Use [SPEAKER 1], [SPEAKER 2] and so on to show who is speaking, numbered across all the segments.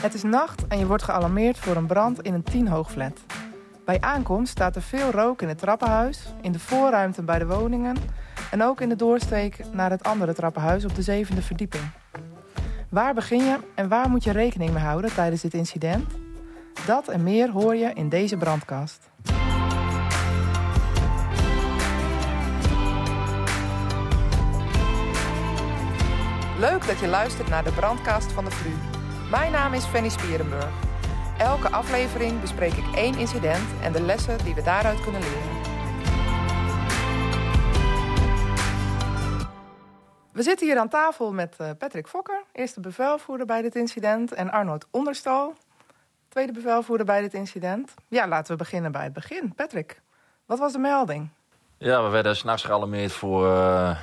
[SPEAKER 1] Het is nacht en je wordt gealarmeerd voor een brand in een tienhoog flat. Bij aankomst staat er veel rook in het trappenhuis, in de voorruimte bij de woningen en ook in de doorsteek naar het andere trappenhuis op de zevende verdieping. Waar begin je en waar moet je rekening mee houden tijdens dit incident? Dat en meer hoor je in deze brandkast. Leuk dat je luistert naar de brandkast van de VRU. Mijn naam is Fanny Spierenburg. Elke aflevering bespreek ik één incident en de lessen die we daaruit kunnen leren. We zitten hier aan tafel met eh, Patrick Fokker, eerste bevelvoerder bij dit incident, en Arnold Onderstal, tweede bevelvoerder bij dit incident. Ja, laten we beginnen bij het begin. Patrick, wat was de melding?
[SPEAKER 2] Ja, we werden s'nachts gealarmeerd voor uh,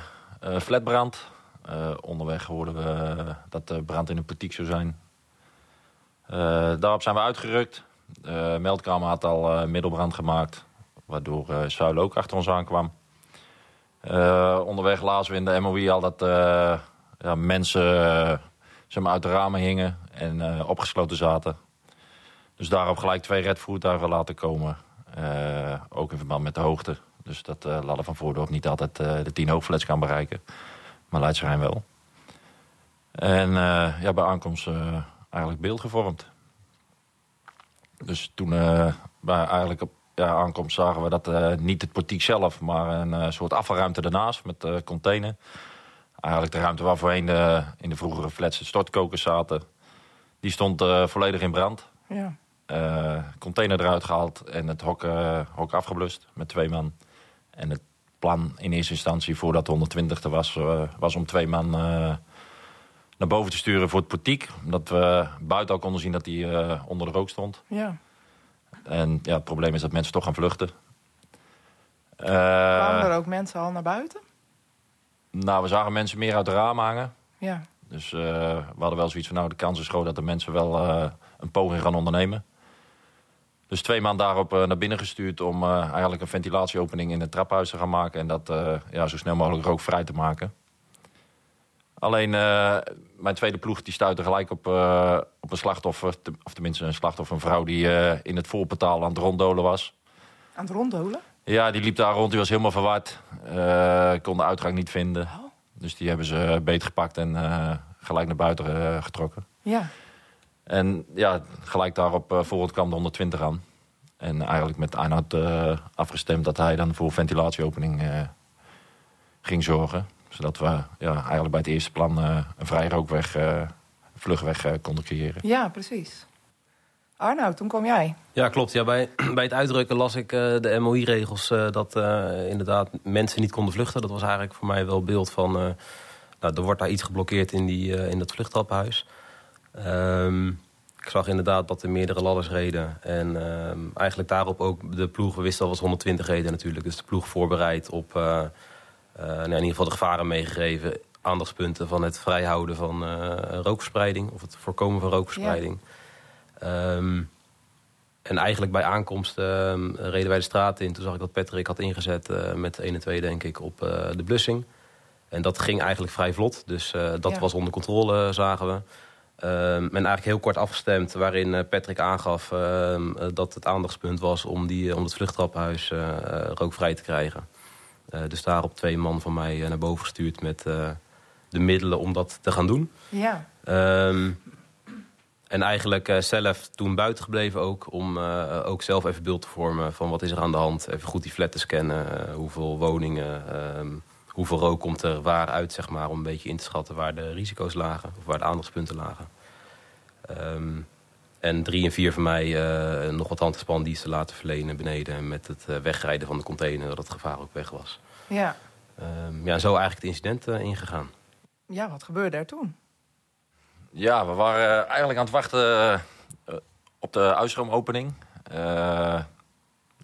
[SPEAKER 2] flatbrand. Onderweg hoorden we dat de brand in een portiek zou zijn. Daarop zijn we uitgerukt. De meldkamer had al middelbrand gemaakt, waardoor Zuil ook achter ons aankwam. onderweg lazen we in de MOI al dat ja, mensen zeg maar, uit de ramen hingen en opgesloten zaten. Dus daarop gelijk twee redvoertuigen laten komen. ook in verband met de hoogte. Dus dat uh, Ladder van Voordorp niet altijd uh, de tien hoogflats kan bereiken. Maar Leidsrijn wel. En ja, bij aankomst eigenlijk beeld gevormd. Dus toen bij eigenlijk op ja, aankomst zagen we dat niet het portiek zelf... maar een soort afvalruimte ernaast met container. Eigenlijk de ruimte waar voorheen de, in de vroegere flats de stortkokers zaten. Die stond volledig in brand.
[SPEAKER 1] Ja.
[SPEAKER 2] container eruit gehaald en het hok, hok afgeblust met twee man. En het plan in eerste instantie, voordat de 120 er was, uh, was om twee man uh, naar boven te sturen voor het portiek. Omdat we buiten al konden zien dat hij uh, onder de rook stond.
[SPEAKER 1] Ja.
[SPEAKER 2] En ja, het probleem is dat mensen toch gaan vluchten.
[SPEAKER 1] Kwamen er ook mensen al naar buiten?
[SPEAKER 2] Nou, we zagen mensen meer uit de raam hangen.
[SPEAKER 1] Ja.
[SPEAKER 2] Dus we hadden wel zoiets van, nou, de kans is groot dat de mensen wel een poging gaan ondernemen. Dus twee maanden daarop uh, naar binnen gestuurd om eigenlijk een ventilatieopening in het traphuis te gaan maken. En dat ja, zo snel mogelijk rookvrij te maken. Alleen mijn tweede ploeg die stuitte gelijk op, op een slachtoffer. Te, of tenminste een slachtoffer, een vrouw die in het voorportaal aan het ronddolen was.
[SPEAKER 1] Aan het ronddolen?
[SPEAKER 2] Ja, die liep daar rond. Die was helemaal verward. kon de uitgang niet vinden.
[SPEAKER 1] Oh.
[SPEAKER 2] Dus die hebben ze beetgepakt en gelijk naar buiten getrokken.
[SPEAKER 1] Ja.
[SPEAKER 2] En ja, gelijk daarop uh, volgend kwam de 120 aan. En eigenlijk met Arnoud afgestemd dat hij dan voor ventilatieopening ging zorgen. Zodat we ja, eigenlijk bij het eerste plan een vrij rookweg, vlugweg konden creëren.
[SPEAKER 1] Ja, precies. Arnoud, toen kwam jij.
[SPEAKER 3] Ja, klopt. Ja, bij, bij het uitdrukken las ik de MOI-regels dat inderdaad mensen niet konden vluchten. Dat was eigenlijk voor mij wel beeld van... nou, er wordt daar iets geblokkeerd in, die, in dat vluchttrappenhuis. Um, ik zag inderdaad dat er meerdere ladders reden. En um, eigenlijk daarop ook de ploeg, we wisten al was 120 reden natuurlijk. Dus de ploeg voorbereid op nou, in ieder geval de gevaren meegegeven. Aandachtspunten van het vrijhouden van uh, rookverspreiding. Of het voorkomen van rookverspreiding. Ja. Um, en eigenlijk bij aankomst reden wij de straat in. Toen zag ik dat Patrick had ingezet met 1 en 2 denk ik op de blussing. En dat ging eigenlijk vrij vlot. Dus dat ja. was onder controle, zagen we. Um, en eigenlijk heel kort afgestemd waarin Patrick aangaf dat het aandachtspunt was om, die, om het vluchttrappenhuis uh, rookvrij te krijgen. Dus daarop twee man van mij naar boven gestuurd met de middelen om dat te gaan doen.
[SPEAKER 1] Ja.
[SPEAKER 3] Um, en eigenlijk zelf toen buiten gebleven ook om ook zelf even beeld te vormen van wat is er aan de hand. Even goed die flat te scannen, hoeveel woningen, um, hoeveel rook komt er waar uit, zeg maar, om een beetje in te schatten waar de risico's lagen, of waar de aandachtspunten lagen. Um, en drie en vier van mij uh, nog wat handgespandiensten laten verlenen beneden met het uh, wegrijden van de container, dat het gevaar ook weg was.
[SPEAKER 1] Ja.
[SPEAKER 3] Um, ja, en zo eigenlijk het incident uh, ingegaan.
[SPEAKER 1] Ja, wat gebeurde er toen?
[SPEAKER 2] Ja, we waren eigenlijk aan het wachten op de uitstroomopening.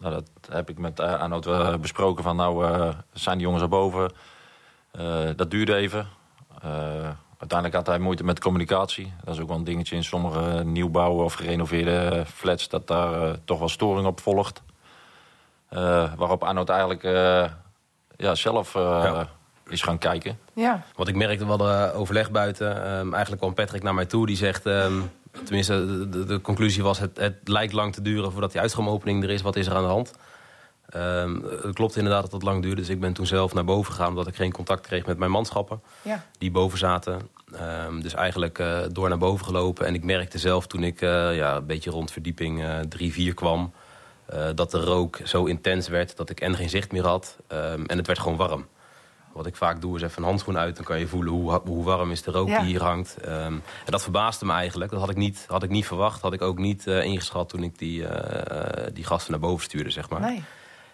[SPEAKER 2] Nou, dat heb ik met Arnoud uh, besproken van nou uh, zijn die jongens er boven. Uh, dat duurde even. Uiteindelijk had hij moeite met communicatie. Dat is ook wel een dingetje in sommige nieuwbouwen of gerenoveerde flats... dat daar toch wel storing op volgt. waarop Arnoud eigenlijk ja, zelf ja. is gaan kijken.
[SPEAKER 1] Ja.
[SPEAKER 3] Want ik merkte wel de overleg buiten. Um, eigenlijk kwam Patrick naar mij toe. Die zegt... Um, tenminste, de, de, conclusie was... Het, het lijkt lang te duren voordat die uitstroomopening er is. Wat is er aan de hand? Um, het klopt inderdaad dat het lang duurde. Dus ik ben toen zelf naar boven gegaan... omdat ik geen contact kreeg met mijn manschappen.
[SPEAKER 1] Ja.
[SPEAKER 3] Die boven zaten. Um, dus eigenlijk uh, door naar boven gelopen. En ik merkte zelf toen ik uh, ja, een beetje rond verdieping 3, uh, 4 kwam... dat de rook zo intens werd dat ik en geen zicht meer had. Um, en het werd gewoon warm. Wat ik vaak doe is even een handschoen uit. Dan kan je voelen hoe, hoe warm is de rook
[SPEAKER 1] Ja.
[SPEAKER 3] die hier hangt. Um, en dat verbaasde me eigenlijk. Dat had ik niet, had ik niet verwacht. Had ik ook niet ingeschat toen ik die, die gasten naar boven stuurde, zeg maar.
[SPEAKER 1] Nee.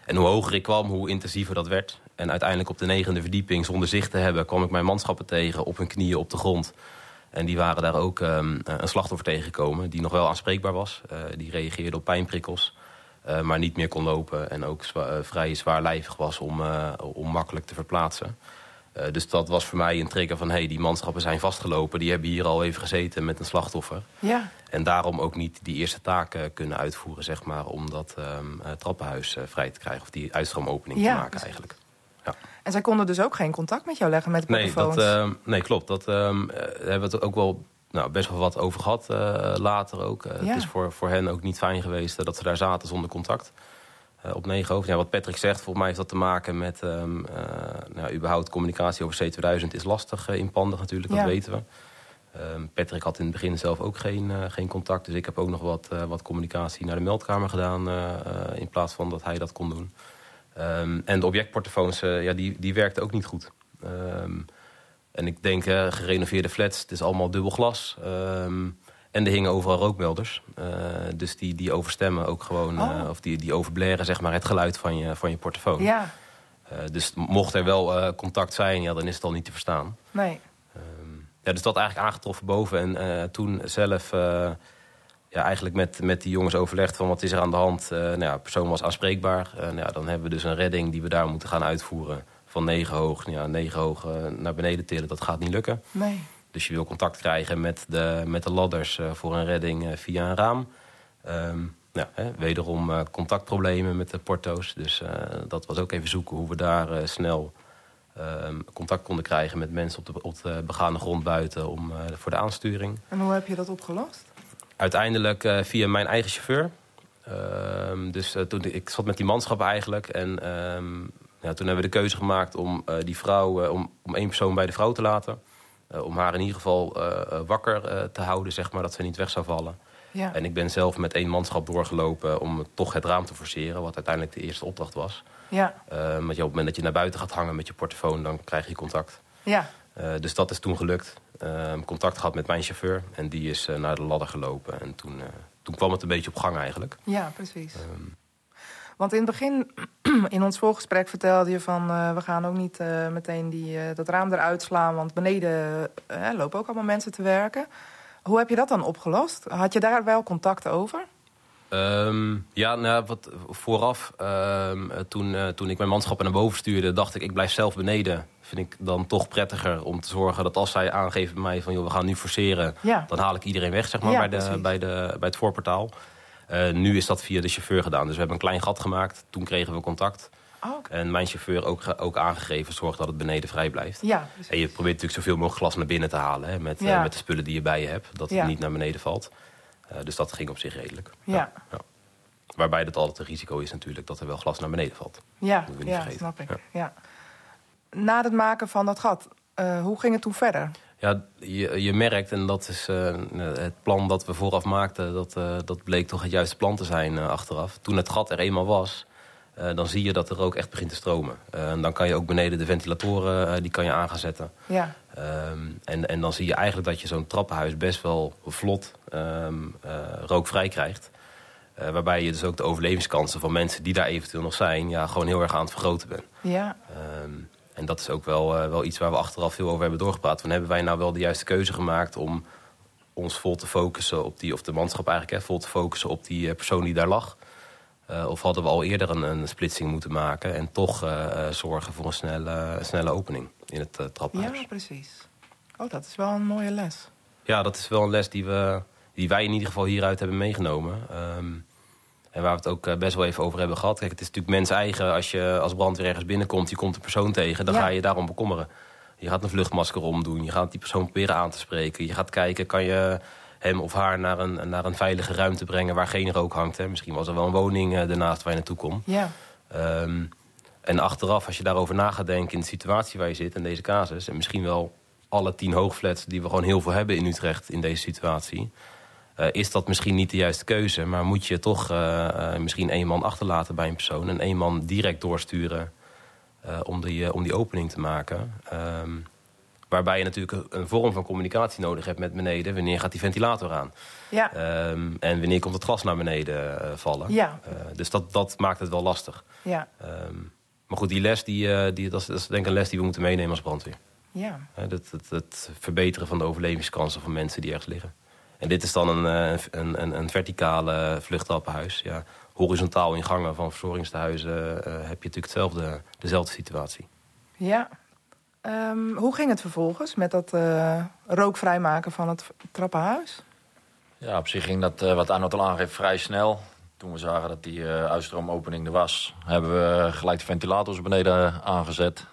[SPEAKER 3] En hoe hoger ik kwam, hoe intensiever dat werd. En uiteindelijk op de negende verdieping, zonder zicht te hebben... kwam ik mijn manschappen tegen op hun knieën op de grond. En die waren daar ook um, een slachtoffer tegengekomen... die nog wel aanspreekbaar was. Uh, die reageerde op pijnprikkels. Uh, maar niet meer kon lopen en ook zwa uh, vrij zwaarlijvig was om, om makkelijk te verplaatsen. dus dat was voor mij een trigger van... hey, die manschappen zijn vastgelopen, die hebben hier al even gezeten met een slachtoffer.
[SPEAKER 1] Ja.
[SPEAKER 3] En daarom ook niet die eerste taken kunnen uitvoeren... Zeg maar, om dat um, trappenhuis vrij te krijgen of die uitstroomopening
[SPEAKER 1] ja,
[SPEAKER 3] te maken eigenlijk. Ja.
[SPEAKER 1] En zij konden dus ook geen contact met jou leggen met de
[SPEAKER 3] Nee,
[SPEAKER 1] portofoons?
[SPEAKER 3] dat, uh, nee klopt. Dat um, hebben we het ook wel nou, best wel wat over gehad uh, later ook.
[SPEAKER 1] Ja.
[SPEAKER 3] Het is voor, voor hen ook niet fijn geweest dat ze daar zaten zonder contact. Op negen hoofd. Ja, wat Patrick zegt, volgens mij heeft dat te maken met... Um, nou, überhaupt communicatie over C2000 is lastig in Pandig natuurlijk,
[SPEAKER 1] Ja.
[SPEAKER 3] dat weten we. Um, Patrick had in het begin zelf ook geen, geen contact. Dus ik heb ook nog wat, wat communicatie naar de meldkamer gedaan... in plaats van dat hij dat kon doen. Um, en de objectportofoons, ja, die, die werkten ook niet goed. Um, en ik denk, uh, gerenoveerde flats, het is allemaal dubbel glas. Um, en er hingen overal rookmelders. Uh, dus die, die overstemmen ook gewoon,
[SPEAKER 1] Oh.
[SPEAKER 3] uh, of die, die overblaren zeg maar, het geluid van je, van je portofoon.
[SPEAKER 1] Ja,
[SPEAKER 3] dus mocht er wel contact zijn, ja, dan is het al niet te verstaan.
[SPEAKER 1] nee.
[SPEAKER 3] Ja, dus dat eigenlijk aangetroffen boven. En toen zelf ja, eigenlijk met, met die jongens overlegd van wat is er aan de hand. Uh, nou ja, persoon was aanspreekbaar. Uh, nou ja, dan hebben we dus een redding die we daar moeten gaan uitvoeren. Van negen hoog, ja, negen hoog uh, naar beneden tillen, dat gaat niet lukken.
[SPEAKER 1] Nee.
[SPEAKER 3] Dus je wil contact krijgen met de, met de ladders voor een redding via een raam. Um, nou, hè, wederom contactproblemen met de porto's. Dus dat was ook even zoeken hoe we daar snel um, contact konden krijgen met mensen op de, op de begane grond buiten om, voor de aansturing.
[SPEAKER 1] En hoe heb je dat opgelost?
[SPEAKER 3] Uiteindelijk uh, via mijn eigen chauffeur. Um, dus uh, toen, ik zat met die manschappen eigenlijk. En um, ja, toen hebben we de keuze gemaakt om uh, die vrouw, om, om één persoon bij de vrouw te laten. Om haar in ieder geval wakker te houden, zeg maar, dat ze niet weg zou vallen.
[SPEAKER 1] Ja.
[SPEAKER 3] En ik ben zelf met één manschap doorgelopen om toch het raam te forceren, wat uiteindelijk de eerste opdracht was.
[SPEAKER 1] Ja.
[SPEAKER 3] Uh, want ja, op het moment dat je naar buiten gaat hangen met je portofoon, dan krijg je contact.
[SPEAKER 1] Ja.
[SPEAKER 3] Uh, dus dat is toen gelukt. Uh, contact gehad met mijn chauffeur en die is uh, naar de ladder gelopen. En toen, uh, toen kwam het een beetje op gang eigenlijk.
[SPEAKER 1] Ja, precies.
[SPEAKER 3] Um,
[SPEAKER 1] Want in het begin, in ons voorgesprek, vertelde je van... Uh, we gaan ook niet uh, meteen die, uh, dat raam eruit slaan... want beneden lopen ook allemaal mensen te werken. Hoe heb je dat dan opgelost? Had je daar wel contact over?
[SPEAKER 3] Um, ja, nou, wat, vooraf, um, toen, toen ik mijn manschappen naar boven stuurde... dacht ik, ik blijf zelf beneden. Vind ik dan toch prettiger om te zorgen dat als zij aangeven bij mij... van joh, we gaan nu forceren,
[SPEAKER 1] Ja.
[SPEAKER 3] dan haal ik iedereen weg zeg maar,
[SPEAKER 1] Ja,
[SPEAKER 3] bij, de,
[SPEAKER 1] precies.
[SPEAKER 3] bij, de, bij het voorportaal. Uh, nu is dat via de chauffeur gedaan. Dus we hebben een klein gat gemaakt. Toen kregen we contact.
[SPEAKER 1] Oh.
[SPEAKER 3] En mijn chauffeur ook, ook aangegeven, zorg dat het beneden vrij blijft.
[SPEAKER 1] Ja, precies.
[SPEAKER 3] En je probeert natuurlijk zoveel mogelijk glas naar binnen te halen... Hè, met,
[SPEAKER 1] Ja.
[SPEAKER 3] uh, met de spullen die je bij je hebt. Dat het niet naar beneden valt. Uh, dus dat ging op zich redelijk.
[SPEAKER 1] Ja.
[SPEAKER 3] ja. Waarbij dat altijd een risico is natuurlijk dat er wel glas naar beneden valt.
[SPEAKER 1] Ja,
[SPEAKER 3] niet
[SPEAKER 1] ja
[SPEAKER 3] vergeten.
[SPEAKER 1] snap ik.
[SPEAKER 3] Ja.
[SPEAKER 1] Na het maken van dat gat, uh, hoe ging het toen verder?
[SPEAKER 3] Ja, je, je merkt, en dat is uh, het plan dat we vooraf maakten... dat, uh, dat bleek toch het juiste plan te zijn achteraf. Toen het gat er eenmaal was, dan zie je dat er ook echt begint te stromen. En dan kan je ook beneden de ventilatoren die kan je aan gaan zetten.
[SPEAKER 1] Ja,
[SPEAKER 3] Um, en, en dan zie je eigenlijk dat je zo'n trappenhuis best wel vlot um, uh, rookvrij krijgt. Uh, waarbij je dus ook de overlevingskansen van mensen die daar eventueel nog zijn... Ja, gewoon heel erg aan het vergroten bent.
[SPEAKER 1] ja,
[SPEAKER 3] Um, en dat is ook wel, uh, wel iets waar we achteraf veel over hebben doorgepraat. Van, hebben wij nou wel de juiste keuze gemaakt om ons vol te focussen op die... of de manschap eigenlijk, hè, vol te focussen op die persoon die daar lag... Uh, of hadden we al eerder een, een splitsing moeten maken... en toch zorgen voor een snelle, snelle opening in het uh, trappenhuis.
[SPEAKER 1] ja, precies. Oh, dat is wel een mooie les.
[SPEAKER 3] Ja, dat is wel een les die, we, die wij in ieder geval hieruit hebben meegenomen. Um, en waar we het ook uh, best wel even over hebben gehad. Kijk, het is natuurlijk mens eigen. Als je als brandweer ergens binnenkomt, je komt een persoon tegen... dan
[SPEAKER 1] Ja.
[SPEAKER 3] ga je daarom bekommeren. Je gaat een vluchtmasker omdoen. Je gaat die persoon proberen aan te spreken. Je gaat kijken, kan je, hem of haar naar een, naar een veilige ruimte brengen waar geen rook hangt. Hè. Misschien was er wel een woning uh, ernaast waar je naartoe komt.
[SPEAKER 1] Ja.
[SPEAKER 3] Um, en achteraf, als je daarover na gaat denken in de situatie waar je zit, in deze casus... en misschien wel alle tien hoogflats die we gewoon heel veel hebben in Utrecht in deze situatie... Uh, is dat misschien niet de juiste keuze. Maar moet je toch uh, uh, misschien één man achterlaten bij een persoon... en één man direct doorsturen om, die, om die opening te maken. Um, waarbij je natuurlijk een, vorm van communicatie nodig hebt met beneden. Wanneer gaat die ventilator aan?
[SPEAKER 1] Ja.
[SPEAKER 3] Um, en wanneer komt het glas naar beneden vallen?
[SPEAKER 1] Ja.
[SPEAKER 3] dus dat, dat maakt het wel lastig.
[SPEAKER 1] Ja.
[SPEAKER 3] Um, maar goed, die les, die, die, dat, is, dat is denk ik een les die we moeten meenemen als brandweer.
[SPEAKER 1] Ja.
[SPEAKER 3] Het, het, het verbeteren van de overlevingskansen van mensen die ergens liggen. En dit is dan een, een, een, een verticale vluchttrappenhuis. Ja, horizontaal in gangen van verzorgingstehuizen uh, heb je natuurlijk hetzelfde, dezelfde situatie.
[SPEAKER 1] Ja. Um, hoe ging het vervolgens met dat uh, rookvrijmaken van het trappenhuis?
[SPEAKER 2] Ja, op zich ging dat, uh, wat Arnold al aangeeft, vrij snel. Toen we zagen dat die uh, uitstroomopening er was... hebben we gelijk de ventilators beneden aangezet.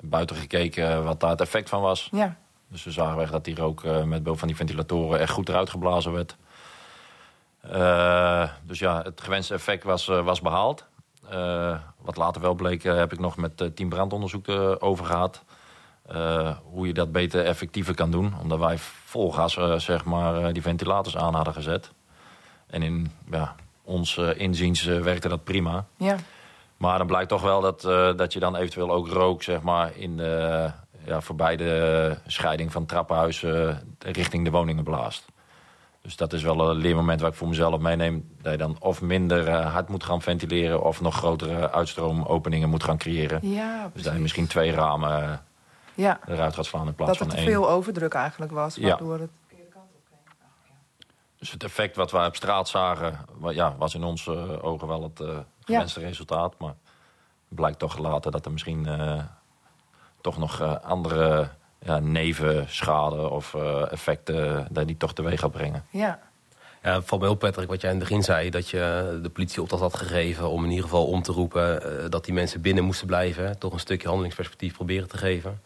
[SPEAKER 2] buiten gekeken wat daar het effect van was.
[SPEAKER 1] Ja.
[SPEAKER 2] Dus we zagen weg dat die rook uh, met behulp van die ventilatoren echt goed eruit geblazen werd. Dus ja, het gewenste effect was, was behaald. wat later wel bleek, heb ik nog met team brandonderzoek over gehad. hoe je dat beter effectiever kan doen. Omdat wij vol gas zeg maar, die ventilators aan hadden gezet. En in ja, ons inziens werkte dat prima.
[SPEAKER 1] Ja.
[SPEAKER 2] Maar dan blijkt toch wel dat, dat je dan eventueel ook rook zeg maar, in de ja, voorbij de scheiding van trappenhuizen richting de woningen blaast. Dus dat is wel een leermoment waar ik voor mezelf meeneem. Dat je dan of minder uh, hard moet gaan ventileren... of nog grotere uitstroomopeningen moet gaan creëren.
[SPEAKER 1] Ja,
[SPEAKER 2] dus dat je misschien twee ramen
[SPEAKER 1] ja.
[SPEAKER 2] eruit gaat slaan in plaats
[SPEAKER 1] dat
[SPEAKER 2] van
[SPEAKER 1] één. Dat er veel overdruk eigenlijk was, waardoor het...
[SPEAKER 2] Dus het effect wat we op straat zagen... Ja, was in onze ogen wel het uh, gewenste ja. resultaat. Maar het blijkt toch later dat er misschien... Uh, toch nog uh, andere ja, nevenschade of uh, effecten dat die toch teweeg gaat brengen.
[SPEAKER 1] Ja.
[SPEAKER 3] Ja, het valt me heel prettig wat jij in het begin zei. Dat je de politie opdracht had gegeven om in ieder geval om te roepen... Uh, dat die mensen binnen moesten blijven. Toch een stukje handelingsperspectief proberen te geven.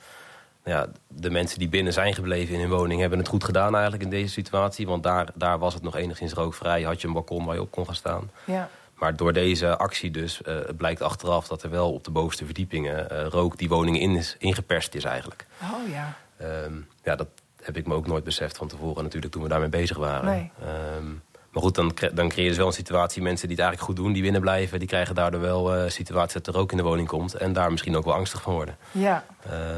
[SPEAKER 3] Ja, de mensen die binnen zijn gebleven in hun woning... hebben het goed gedaan eigenlijk in deze situatie. Want daar, daar was het nog enigszins rookvrij. Had je een balkon waar je op kon gaan staan.
[SPEAKER 1] Ja.
[SPEAKER 3] Maar door deze actie dus uh, blijkt achteraf dat er wel op de bovenste verdiepingen uh, rook die woningen in is, ingeperst is eigenlijk.
[SPEAKER 1] Oh ja.
[SPEAKER 3] Um, ja, dat heb ik me ook nooit beseft van tevoren natuurlijk toen we daarmee bezig waren.
[SPEAKER 1] Nee.
[SPEAKER 3] Um, maar goed, dan, dan creëer je dus wel een situatie, mensen die het eigenlijk goed doen, die binnen blijven, die krijgen daardoor wel een uh, situatie dat er rook in de woning komt en daar misschien ook wel angstig van worden.
[SPEAKER 1] Ja.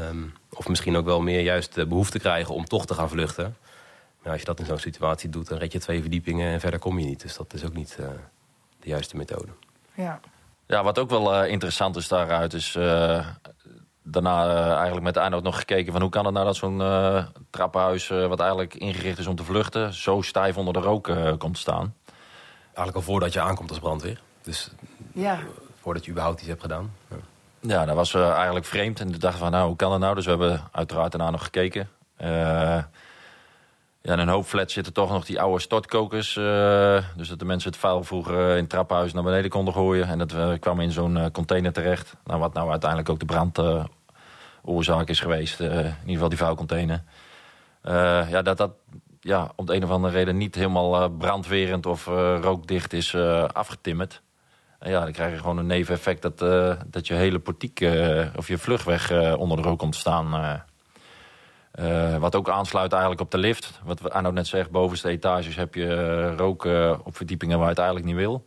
[SPEAKER 3] Um, of misschien ook wel meer juist de behoefte krijgen om toch te gaan vluchten. Maar als je dat in zo'n situatie doet, dan red je twee verdiepingen en verder kom je niet. Dus dat is ook niet de juiste methode.
[SPEAKER 1] Ja.
[SPEAKER 2] Ja, wat ook wel uh, interessant is daaruit is... Uh, daarna uh, eigenlijk met Arnoud nog gekeken van hoe kan het nou dat zo'n trappenhuis... wat eigenlijk ingericht is om te vluchten... zo stijf onder de rook komt te staan.
[SPEAKER 3] Eigenlijk al voordat je aankomt als brandweer. Dus
[SPEAKER 1] ja.
[SPEAKER 3] voordat je überhaupt iets hebt gedaan. Ja,
[SPEAKER 2] ja dat was eigenlijk vreemd. En we dachten van nou, hoe kan dat nou? Dus we hebben uiteraard daarna nog gekeken... Ja, een hoop flats zitten toch nog die oude stortkokers. Uh, dus dat de mensen het vuil vroeger in het trappenhuis naar beneden konden gooien. En dat uh, kwam in zo'n container terecht. Nou, wat nou uiteindelijk ook de brandoorzaak is geweest. in ieder geval die vuilcontainer. ja, dat dat ja, om de een of andere reden niet helemaal brandwerend of rookdicht is afgetimmerd. En ja, dan krijg je gewoon een neveneffect dat, dat je hele portiek of je vluchtweg onder de rook komt staan... Uh, wat ook aansluit eigenlijk op de lift. Wat Arno net zegt, bovenste etages heb je uh, rook uh, op verdiepingen waar je het eigenlijk niet wil.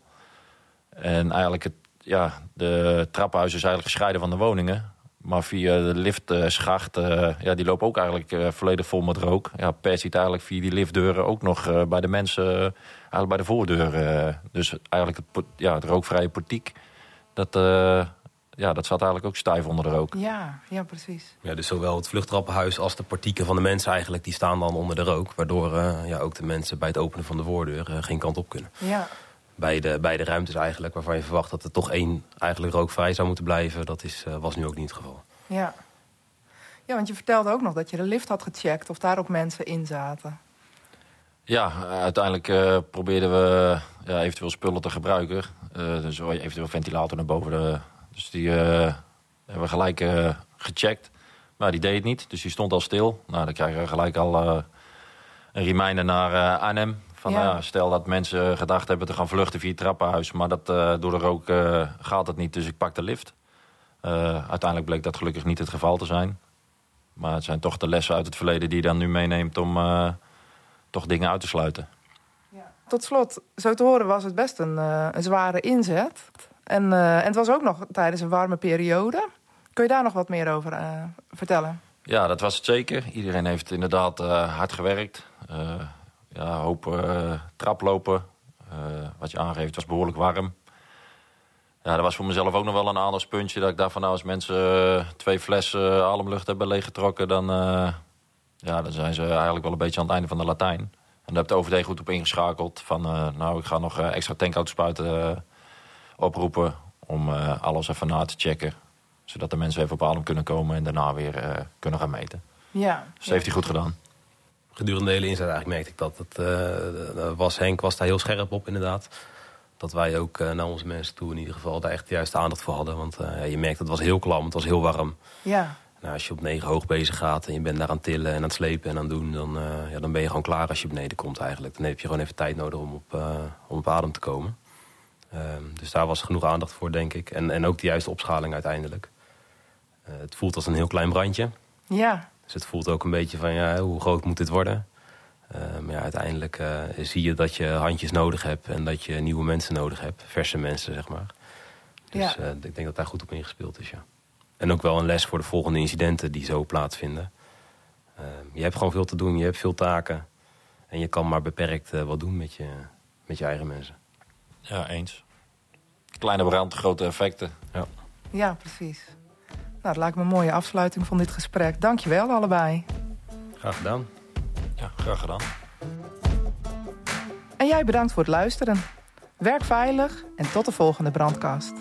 [SPEAKER 2] En eigenlijk, het, ja, de trappenhuis is eigenlijk gescheiden van de woningen. Maar via de liftschacht, ja, die loopt ook eigenlijk volledig vol met rook. Ja, per ziet eigenlijk via die liftdeuren ook nog bij de mensen, eigenlijk bij de voordeur. dus eigenlijk het, ja, het rookvrije portiek, dat ja, dat zat eigenlijk ook stijf onder de rook.
[SPEAKER 1] Ja, ja, precies.
[SPEAKER 3] Ja, dus zowel het vluchttrappenhuis als de portieken van de mensen eigenlijk... die staan dan onder de rook. Waardoor uh, ja, ook de mensen bij het openen van de voordeur uh, geen kant op kunnen.
[SPEAKER 1] Ja.
[SPEAKER 3] Bij de, bij de ruimtes eigenlijk waarvan je verwacht dat er toch één eigenlijk rookvrij zou moeten blijven... dat is, uh, was nu ook niet het geval.
[SPEAKER 1] Ja. ja, want je vertelde ook nog dat je de lift had gecheckt... of daar ook mensen in zaten.
[SPEAKER 2] Ja, uiteindelijk probeerden we ja, eventueel spullen te gebruiken. dus eventueel ventilator naar boven de dus die uh, hebben we gelijk uh, gecheckt. Maar die deed het niet, dus die stond al stil. Nou, dan krijgen we gelijk al uh, een reminder naar Arnhem. Van,
[SPEAKER 1] Ja.
[SPEAKER 2] ja, stel dat mensen gedacht hebben te gaan vluchten via het trappenhuis. Maar dat, eh, door de rook eh, gaat het niet, dus ik pak de lift. Eh, uiteindelijk bleek dat gelukkig niet het geval te zijn. Maar het zijn toch de lessen uit het verleden die je dan nu meeneemt om eh, toch dingen uit te sluiten.
[SPEAKER 1] Tot slot, zo te horen was het best een, eh, een zware inzet. En, eh, en het was ook nog tijdens een warme periode. Kun je daar nog wat meer over eh, vertellen?
[SPEAKER 2] Ja, dat was het zeker. Iedereen heeft inderdaad eh, hard gewerkt. Ja, hoop eh, traplopen. Wat je aangeeft was behoorlijk warm. Ja, dat was voor mezelf ook nog wel een aandachtspuntje. Dat ik dacht van nou, als mensen twee flessen ademlucht hebben leeggetrokken... Dan, ja, dan zijn ze eigenlijk wel een beetje aan het einde van de Latijn. En daar heb de OVD goed op ingeschakeld. Van nou, ik ga nog extra tankautosppuiten eh, oproepen... om eh, alles even na te checken. Zodat de mensen even op adem kunnen komen en daarna weer eh, kunnen gaan meten.
[SPEAKER 1] Ja.
[SPEAKER 2] Dus dat heeft hij goed gedaan.
[SPEAKER 3] Gedurende de hele inzet eigenlijk merkte ik dat. Het, eh, was, Henk was daar heel scherp op inderdaad. Dat wij ook eh, naar onze mensen toe in ieder geval daar echt de juiste aandacht voor hadden. Want eh, je merkt het was heel klam, het was heel warm.
[SPEAKER 1] Ja.
[SPEAKER 3] Nou, als je op negen hoog bezig gaat en je bent daar aan tillen en aan het slepen en aan het doen... Dan, eh, ja, dan ben je gewoon klaar als je beneden komt eigenlijk. Dan heb je gewoon even tijd nodig om op, eh, om op adem te komen. Ehm, dus daar was genoeg aandacht voor, denk ik. En, en ook de juiste opschaling uiteindelijk. Eh, het voelt als een heel klein brandje.
[SPEAKER 1] Ja.
[SPEAKER 3] Dus het voelt ook een beetje van, ja, hoe groot moet dit worden? Maar ja, uiteindelijk eh, zie je dat je handjes nodig hebt... en dat je nieuwe mensen nodig hebt. Verse mensen, zeg maar. Dus
[SPEAKER 1] Ja.
[SPEAKER 3] eh, ik denk dat daar goed op ingespeeld is, ja. En ook wel een les voor de volgende incidenten die zo plaatsvinden. Eh, je hebt gewoon veel te doen, je hebt veel taken. En je kan maar beperkt wat doen met je, met je eigen mensen.
[SPEAKER 2] Ja, eens. Kleine brand, grote effecten.
[SPEAKER 1] Ja, precies. Nou, dat lijkt me een mooie afsluiting van dit gesprek. Dankjewel allebei.
[SPEAKER 3] Graag gedaan.
[SPEAKER 2] Ja, graag gedaan.
[SPEAKER 1] En jij bedankt voor het luisteren. Werk veilig en tot de volgende brandkast.